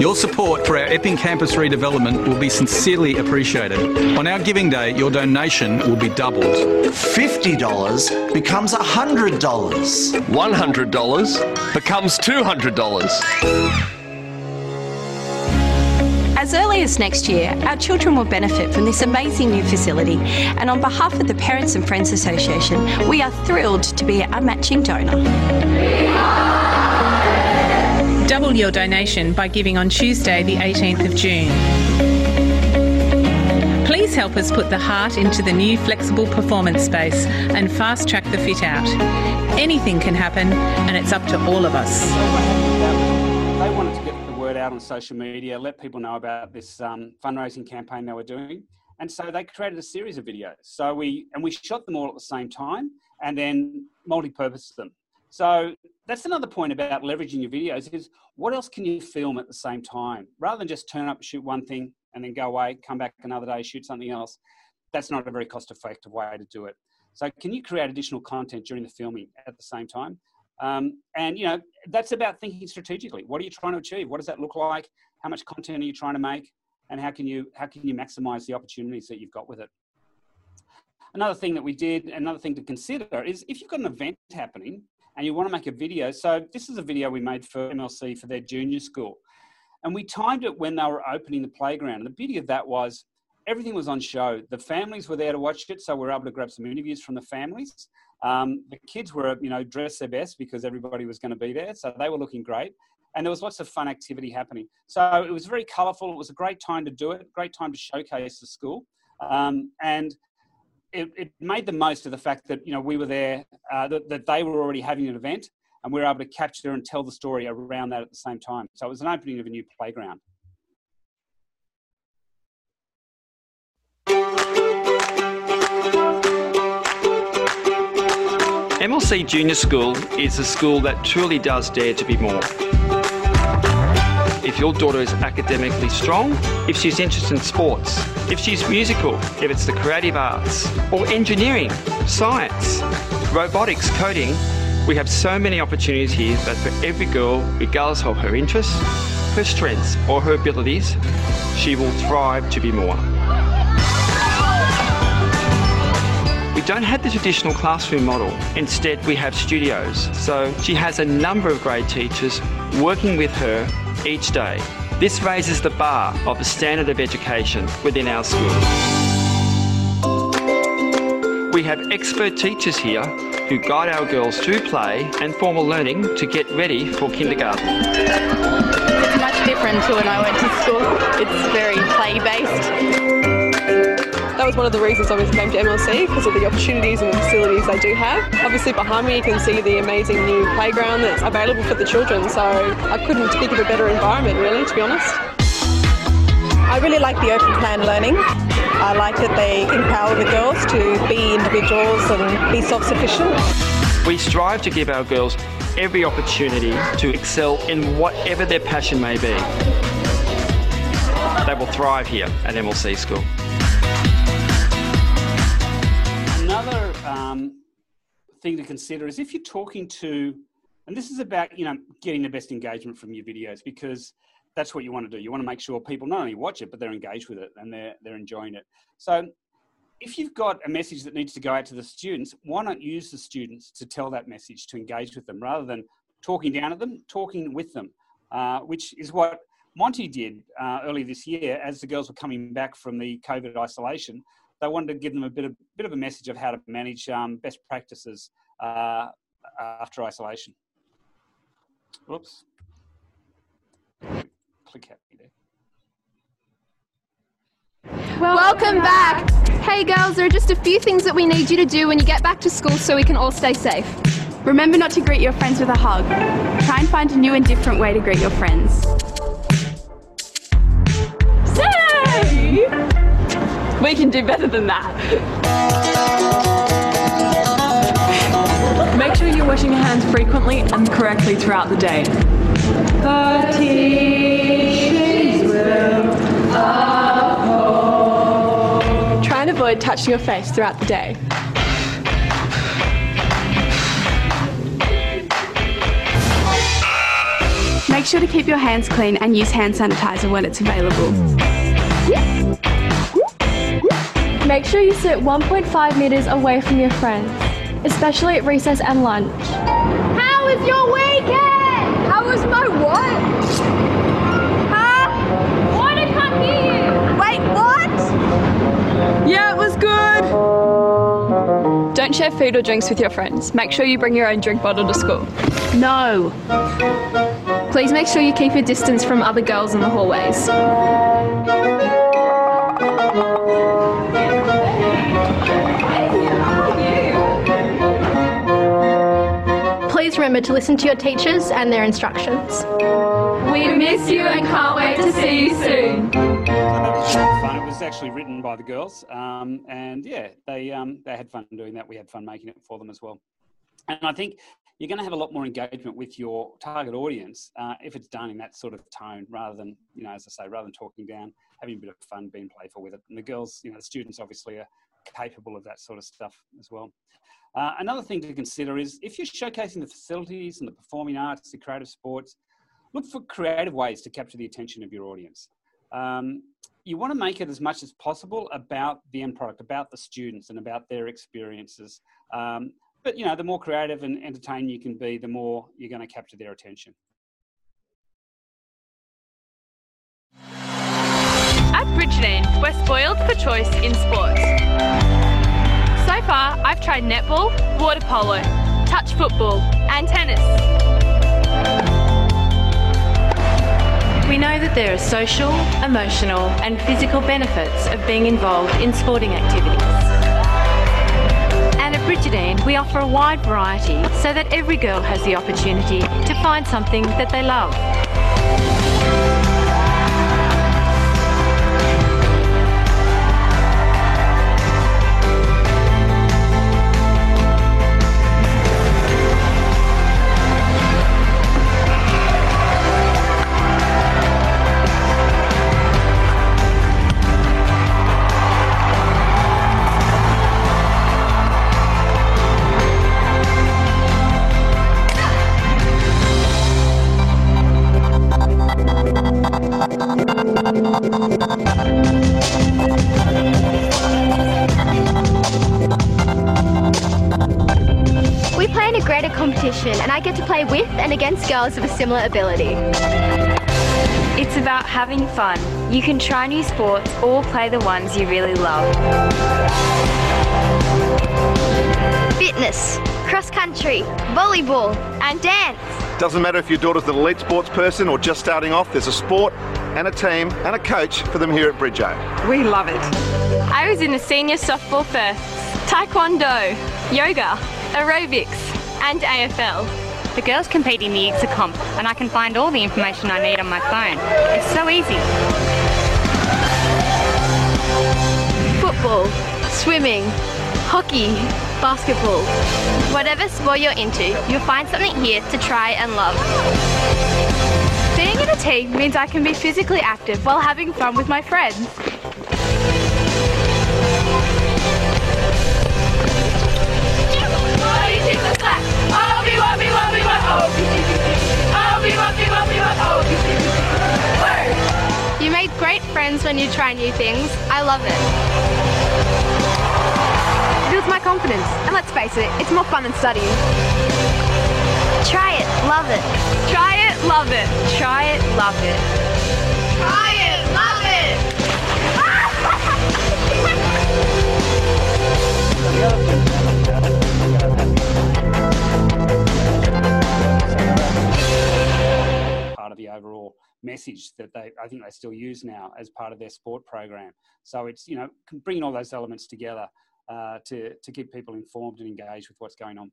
Your support for our Epping campus redevelopment will be sincerely appreciated. On our giving day, your donation will be doubled. $50 becomes $100. $100 becomes $200. As early as next year, our children will benefit from this amazing new facility, and on behalf of the Parents and Friends Association, we are thrilled to be a matching donor. Double your donation by giving on Tuesday, the 18th of June. Please help us put the heart into the new flexible performance space and fast track the fit out. Anything can happen, and it's up to all of us. They wanted to get the word out on social media, let people know about this um, fundraising campaign they were doing, and so they created a series of videos. So we and we shot them all at the same time, and then multi-purposed them. So that's another point about leveraging your videos is what else can you film at the same time? Rather than just turn up shoot one thing and then go away come back another day shoot something else that's not a very cost effective way to do it. So can you create additional content during the filming at the same time? Um, and you know that's about thinking strategically. What are you trying to achieve? What does that look like? How much content are you trying to make? And how can you how can you maximize the opportunities that you've got with it? Another thing that we did another thing to consider is if you've got an event happening and you want to make a video. So this is a video we made for MLC for their junior school. And we timed it when they were opening the playground. And the beauty of that was everything was on show. The families were there to watch it, so we were able to grab some interviews from the families. Um, the kids were, you know, dressed their best because everybody was going to be there, so they were looking great. And there was lots of fun activity happening. So it was very colourful. It was a great time to do it, great time to showcase the school. Um, and it, it, made the most of the fact that you know we were there, uh, that, that they were already having an event, and we were able to capture and tell the story around that at the same time. So it was an opening of a new playground. MLC Junior School is a school that truly does dare to be more if your daughter is academically strong, if she's interested in sports, if she's musical, if it's the creative arts, or engineering, science, robotics, coding, we have so many opportunities here that for every girl, regardless of her interests, her strengths, or her abilities, she will thrive to be more. We don't have the traditional classroom model. Instead, we have studios. So she has a number of grade teachers working with her each day. This raises the bar of the standard of education within our school. We have expert teachers here who guide our girls through play and formal learning to get ready for kindergarten. It's much different to when I went to school. It's very play based that was one of the reasons I was came to MLC because of the opportunities and the facilities they do have. Obviously behind me you can see the amazing new playground that's available for the children so I couldn't think of a better environment really to be honest. I really like the open plan learning. I like that they empower the girls to be individuals and be self-sufficient. We strive to give our girls every opportunity to excel in whatever their passion may be. They will thrive here at MLC School. Um, thing to consider is if you're talking to, and this is about you know getting the best engagement from your videos because that's what you want to do. You want to make sure people not only watch it but they're engaged with it and they're they're enjoying it. So if you've got a message that needs to go out to the students, why not use the students to tell that message to engage with them rather than talking down at them, talking with them, uh, which is what Monte did uh, earlier this year, as the girls were coming back from the COVID isolation, they wanted to give them a bit of bit of a message of how to manage um, best practices uh, after isolation. Whoops. Click happy there. Welcome back! Hey girls, there are just a few things that we need you to do when you get back to school so we can all stay safe. Remember not to greet your friends with a hug. Try and find a new and different way to greet your friends. We can do better than that. Make sure you're washing your hands frequently and correctly throughout the day. Try and avoid touching your face throughout the day. Make sure to keep your hands clean and use hand sanitizer when it's available. Make sure you sit 1.5 metres away from your friends, especially at recess and lunch. How was your weekend? How was my what? Huh? What? Did I can't hear you. Wait, what? Yeah, it was good. Don't share food or drinks with your friends. Make sure you bring your own drink bottle to school. No. Please make sure you keep a distance from other girls in the hallways. Remember to listen to your teachers and their instructions. We miss you and can't wait to see you soon. fun. It was actually written by the girls, um, and yeah, they um, they had fun doing that. We had fun making it for them as well. And I think you're going to have a lot more engagement with your target audience uh, if it's done in that sort of tone, rather than you know, as I say, rather than talking down, having a bit of fun, being playful with it. And the girls, you know, the students obviously are capable of that sort of stuff as well. Uh, another thing to consider is if you're showcasing the facilities and the performing arts, the creative sports, look for creative ways to capture the attention of your audience. Um, you want to make it as much as possible about the end product, about the students, and about their experiences. Um, but you know, the more creative and entertaining you can be, the more you're going to capture their attention. At Brigidine, we're spoiled for choice in sports. Far, I've tried netball, water polo, touch football, and tennis. We know that there are social, emotional, and physical benefits of being involved in sporting activities. And at Brigidine, we offer a wide variety so that every girl has the opportunity to find something that they love. Competition and I get to play with and against girls of a similar ability. It's about having fun. You can try new sports or play the ones you really love. Fitness, cross country, volleyball, and dance. Doesn't matter if your daughter's an elite sports person or just starting off, there's a sport and a team and a coach for them here at Bridjo. We love it. I was in the senior softball first, taekwondo, yoga, aerobics, and AFL. The girls compete in the IGSA comp, and I can find all the information I need on my phone. It's so easy. Football, swimming, hockey, basketball. Whatever sport you're into, you'll find something here to try and love. Being in a team means I can be physically active while having fun with my friends. You make great friends when you try new things. I love it. It builds my confidence, and let's face it, it's more fun than studying. Try it, love it. Try it, love it. Try it, love it. Try it, love it. *laughs* message that they I think they still use now as part of their sport program. So it's you know bringing all those elements together uh, to to keep people informed and engaged with what's going on.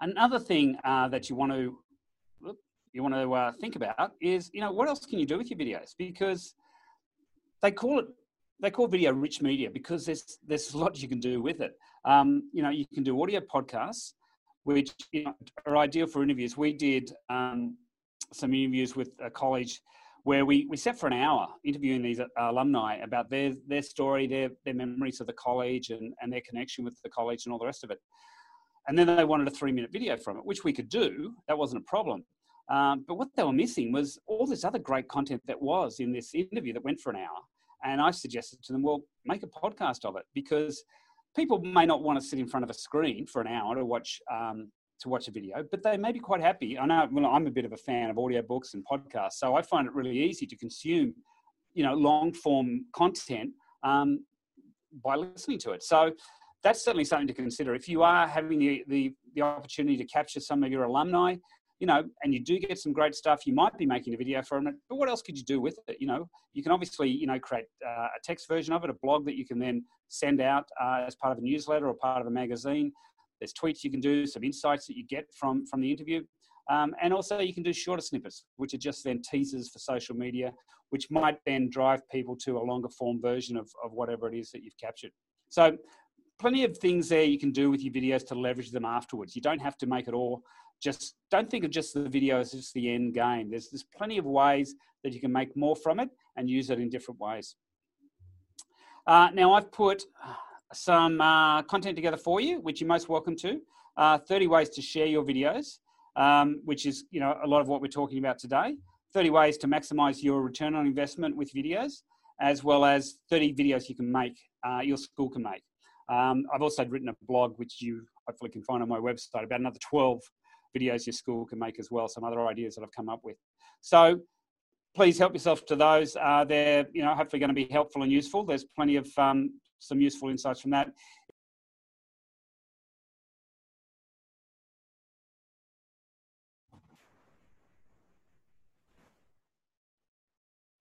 Another thing uh, that you want to you want to uh, think about is you know what else can you do with your videos because they call it they call video rich media because there's there's a lot you can do with it. Um, you know you can do audio podcasts which you know, are ideal for interviews. We did um, some interviews with a college where we, we sat for an hour interviewing these uh, alumni about their, their story, their, their memories of the college and, and their connection with the college and all the rest of it. And then they wanted a three minute video from it, which we could do. That wasn't a problem. Um, but what they were missing was all this other great content that was in this interview that went for an hour. And I suggested to them, well, make a podcast of it because people may not want to sit in front of a screen for an hour to watch um, to watch a video, but they may be quite happy. I know well, I'm a bit of a fan of audiobooks and podcasts, so I find it really easy to consume, you know, long form content um, by listening to it. So that's certainly something to consider. If you are having the, the, the opportunity to capture some of your alumni, you know, and you do get some great stuff, you might be making a video from it, but what else could you do with it? You know, you can obviously, you know, create uh, a text version of it, a blog that you can then send out uh, as part of a newsletter or part of a magazine. There's tweets you can do, some insights that you get from, from the interview. Um, and also you can do shorter snippets, which are just then teasers for social media, which might then drive people to a longer form version of, of whatever it is that you've captured. So plenty of things there you can do with your videos to leverage them afterwards. You don't have to make it all just don't think of just the video as just the end game. There's there's plenty of ways that you can make more from it and use it in different ways. Uh, now I've put some uh, content together for you, which you're most welcome to. Uh, 30 ways to share your videos, um, which is you know a lot of what we're talking about today. 30 ways to maximize your return on investment with videos, as well as 30 videos you can make, uh, your school can make. Um, I've also written a blog, which you hopefully can find on my website, about another 12 videos your school can make as well, some other ideas that I've come up with. So please help yourself to those. Uh, they're you know hopefully going to be helpful and useful. There's plenty of um, some useful insights from that.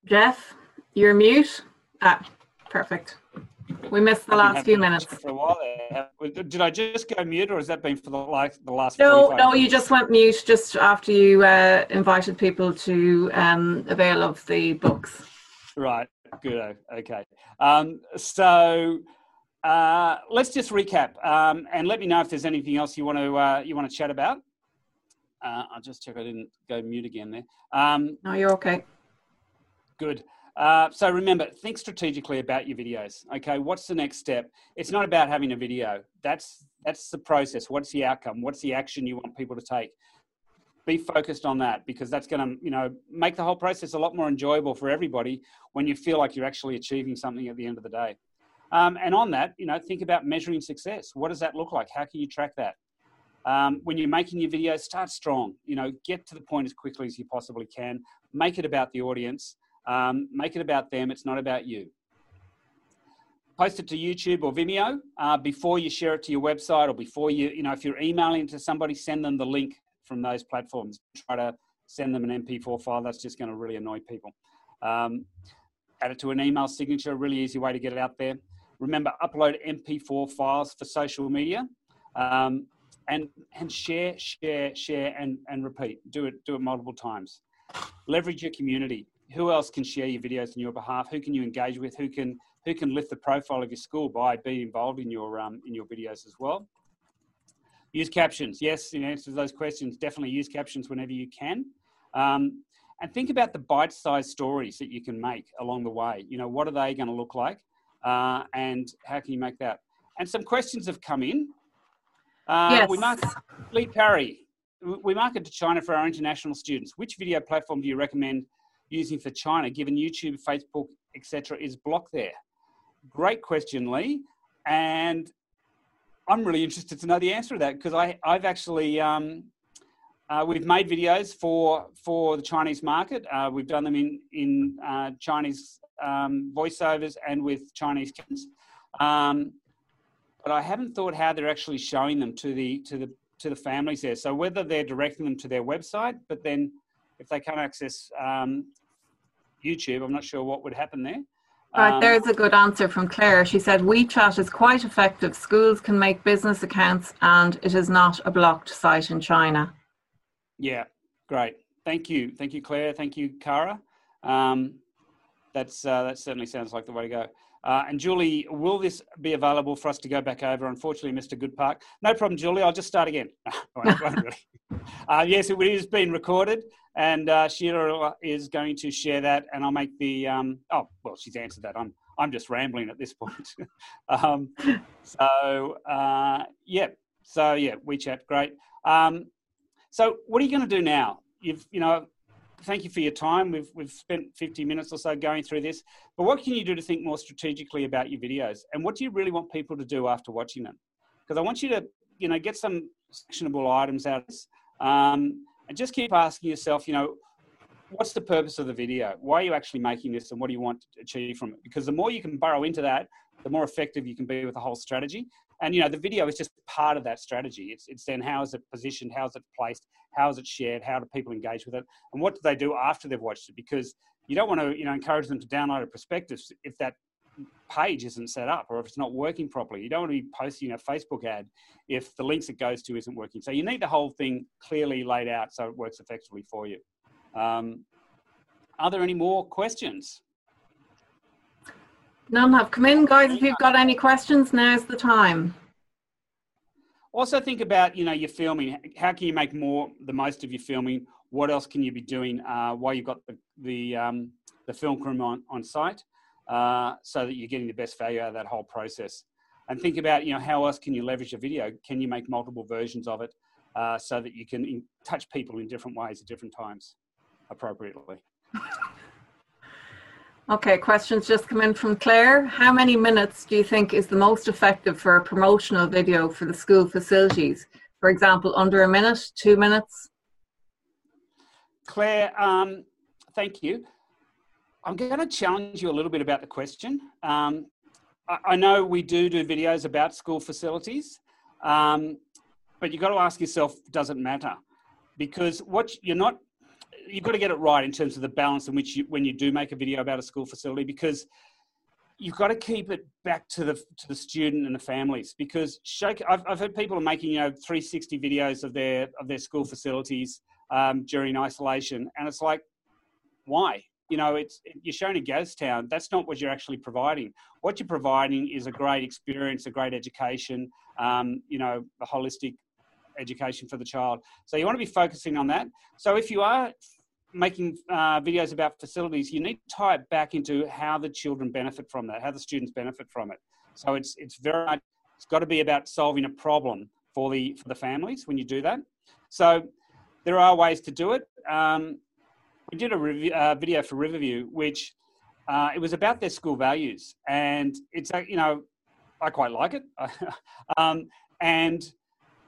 Jeff, you're mute. Ah, perfect. We missed the last few minutes. For a while there. Did I just go mute, or has that been for the like the last? No, no, you just went mute just after you uh, invited people to um, avail of the books. Right. Good. Okay. Um, so uh, let's just recap um, and let me know if there's anything else you want to uh, you want to chat about. Uh, I'll just check I didn't go mute again there. Um, no, you're okay. Good. Uh, so remember, think strategically about your videos. Okay, what's the next step? It's not about having a video. That's that's the process. What's the outcome? What's the action you want people to take? Be focused on that because that's going to, you know, make the whole process a lot more enjoyable for everybody when you feel like you're actually achieving something at the end of the day. Um, and on that, you know, think about measuring success. What does that look like? How can you track that? Um, when you're making your videos, start strong. You know, get to the point as quickly as you possibly can. Make it about the audience. Um, make it about them. It's not about you. Post it to YouTube or Vimeo uh, before you share it to your website or before you, you know, if you're emailing to somebody, send them the link from those platforms. Try to send them an MP4 file. That's just going to really annoy people. Um, add it to an email signature, really easy way to get it out there. Remember, upload MP4 files for social media. Um, and and share, share, share, and and repeat. Do it, do it multiple times. Leverage your community who else can share your videos on your behalf? Who can you engage with? Who can who can lift the profile of your school by being involved in your um, in your videos as well? Use captions. Yes, in answer to those questions, definitely use captions whenever you can. Um, and think about the bite-sized stories that you can make along the way. You know, what are they going to look like, uh, and how can you make that? And some questions have come in. Uh, yes. We market Lee Parry. We market to China for our international students. Which video platform do you recommend using for China, given YouTube, Facebook, etc., is blocked there? Great question, Lee. And I'm really interested to know the answer to that because I've actually um, uh, we've made videos for for the Chinese market. Uh, we've done them in in uh, Chinese um, voiceovers and with Chinese kids. Um, but I haven't thought how they're actually showing them to the to the to the families there. So whether they're directing them to their website, but then if they can't access um, YouTube, I'm not sure what would happen there. Right, Um, there's a good answer from Claire. She said WeChat is quite effective. Schools can make business accounts and it is not a blocked site in China. Yeah, great. Thank you, thank you, Claire. Thank you, Cara. Um, that's uh, that certainly sounds like the way to go. Uh, and Julie, will this be available for us to go back over? Unfortunately, Mr. Goodpark. No problem, Julie. I'll just start again. *laughs* No, I won't- won't. *laughs* Uh, yes, it is being recorded, and uh, Sheila is going to share that, and I'll make the. Um, oh, well, she's answered that. I'm I'm just rambling at this point. *laughs* um, so uh, yeah, so yeah, WeChat, great. Um, so what are you going to do now? You've you know thank you for your time. We've we've spent 50 minutes or so going through this. But what can you do to think more strategically about your videos? And what do you really want people to do after watching them? Because I want you to, you know, get some actionable items out of. Um, and just keep asking yourself, you know, what's the purpose of the video? Why are you actually making this and what do you want to achieve from it? Because the more you can burrow into that, the more effective you can be with the whole strategy. And you know, the video is just part of that strategy. It's it's then how is it positioned, how is it placed, how is it shared, how do people engage with it, and what do they do after they've watched it? Because you don't want to you know encourage them to download a prospectus if that page isn't set up or if it's not working properly. You don't want to be posting a Facebook ad if the links it goes to isn't working. So you need the whole thing clearly laid out so it works effectively for you. Um, are there any more questions? None have come in, guys. If you've got any questions, now's the time. Also think about, you know, your filming. How can you make more, the most of your filming? What else can you be doing uh, while you've got the, the, um, the film crew on, on site uh, so that you're getting the best value out of that whole process? And think about, you know, how else can you leverage a video? Can you make multiple versions of it uh, so that you can in, touch people in different ways at different times appropriately? *laughs* Okay, questions just come in from Claire. How many minutes do you think is the most effective for a promotional video for the school facilities? For example, under a minute, two minutes? Claire, um, thank you. I'm going to challenge you a little bit about the question. Um, I, I know we do do videos about school facilities, um, but you've got to ask yourself, does it matter? Because what you're not, you've got to get it right in terms of the balance in which you, when you do make a video about a school facility, because you've got to keep it back to the to the student and the families. Because shake, I've, I've heard people are making you know 360 videos of their of their school facilities um, during isolation, and it's like, why? You know, it's you're showing a ghost town. That's not what you're actually providing. What you're providing is a great experience, a great education. Um, you know, a holistic education for the child. So you want to be focusing on that. So if you are making uh, videos about facilities, you need to tie it back into how the children benefit from that, how the students benefit from it. So it's it's very much it's got to be about solving a problem for the for the families when you do that. So there are ways to do it. Um, we did a uh, video for Riverview, which uh, it was about their school values, and it's you know I quite like it, *laughs* um, and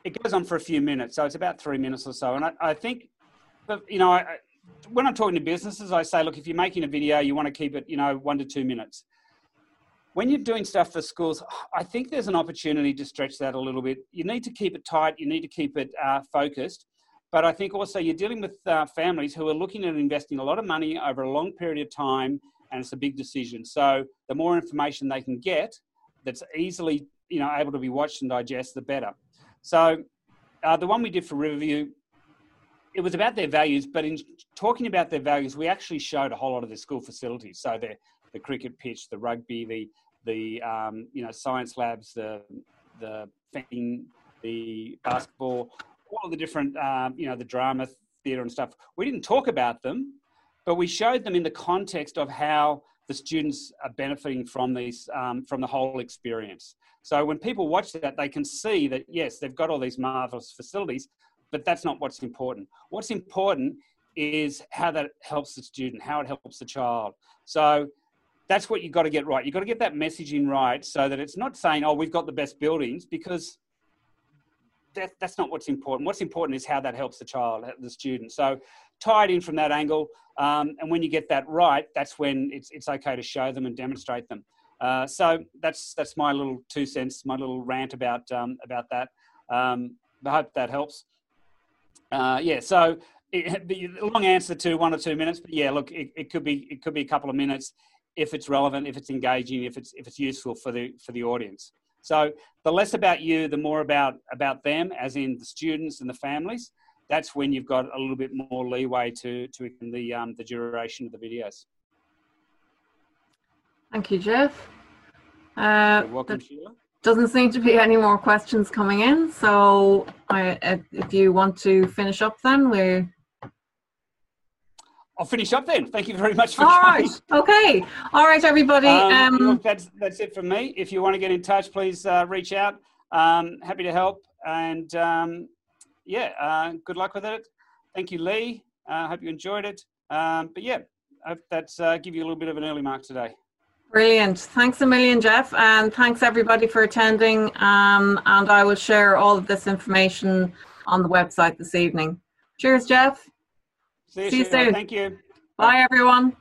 it goes on for a few minutes, so it's about three minutes or so. And I, I think, you know, I, when I'm talking to businesses, I say, look, if you're making a video, you want to keep it, you know, one to two minutes. When you're doing stuff for schools, *sighs* I think there's an opportunity to stretch that a little bit. You need to keep it tight. You need to keep it uh, focused. But I think also you're dealing with uh, families who are looking at investing a lot of money over a long period of time, and it's a big decision. So the more information they can get, that's easily, you know, able to be watched and digest, the better. So uh, the one we did for Riverview, it was about their values, but in talking about their values, we actually showed a whole lot of their school facilities. So the the cricket pitch, the rugby, the the um, you know science labs, the the fencing, the basketball, all of the different um, you know the drama theatre and stuff. We didn't talk about them, but we showed them in the context of how the students are benefiting from these um, from the whole experience. So when people watch that, they can see that yes, they've got all these marvelous facilities, but that's not what's important. What's important is how that helps the student, how it helps the child. So that's what you've got to get right. You've got to get that messaging right so that it's not saying, oh, we've got the best buildings, because that, that's not what's important. What's important is how that helps the child, the student. So tie it in from that angle. Um, and when you get that right, that's when it's, it's okay to show them and demonstrate them. Uh, so that's that's my little two cents, my little rant about um, about that. Um, I hope that helps. Uh, yeah. So *laughs* the long answer to one or two minutes, but yeah, look, it, it could be it could be a couple of minutes if it's relevant, if it's engaging, if it's if it's useful for the for the audience. So the less about you, the more about about them, as in the students and the families. That's when you've got a little bit more leeway to to the um, the duration of the videos. Thank you, Jeff. Uh, You're welcome, Sheila. Doesn't seem to be any more questions coming in. So, I, if you want to finish up, then we. I'll finish up then. Thank you very much for All coming. right. Okay. All right, everybody. Um, Um, look, that's that's it from me. If you want to get in touch, please uh, reach out. Um, happy to help. And um, yeah, uh, good luck with it. Thank you, Lee. I uh, hope you enjoyed it. Um, but yeah, I hope that's uh, give you a little bit of an early mark today. Brilliant. Thanks a million, Jeff. And thanks everybody for attending. Um, and I will share all of this information on the website this evening. Cheers, Jeff. See you, See you soon. Thank you. Bye, everyone.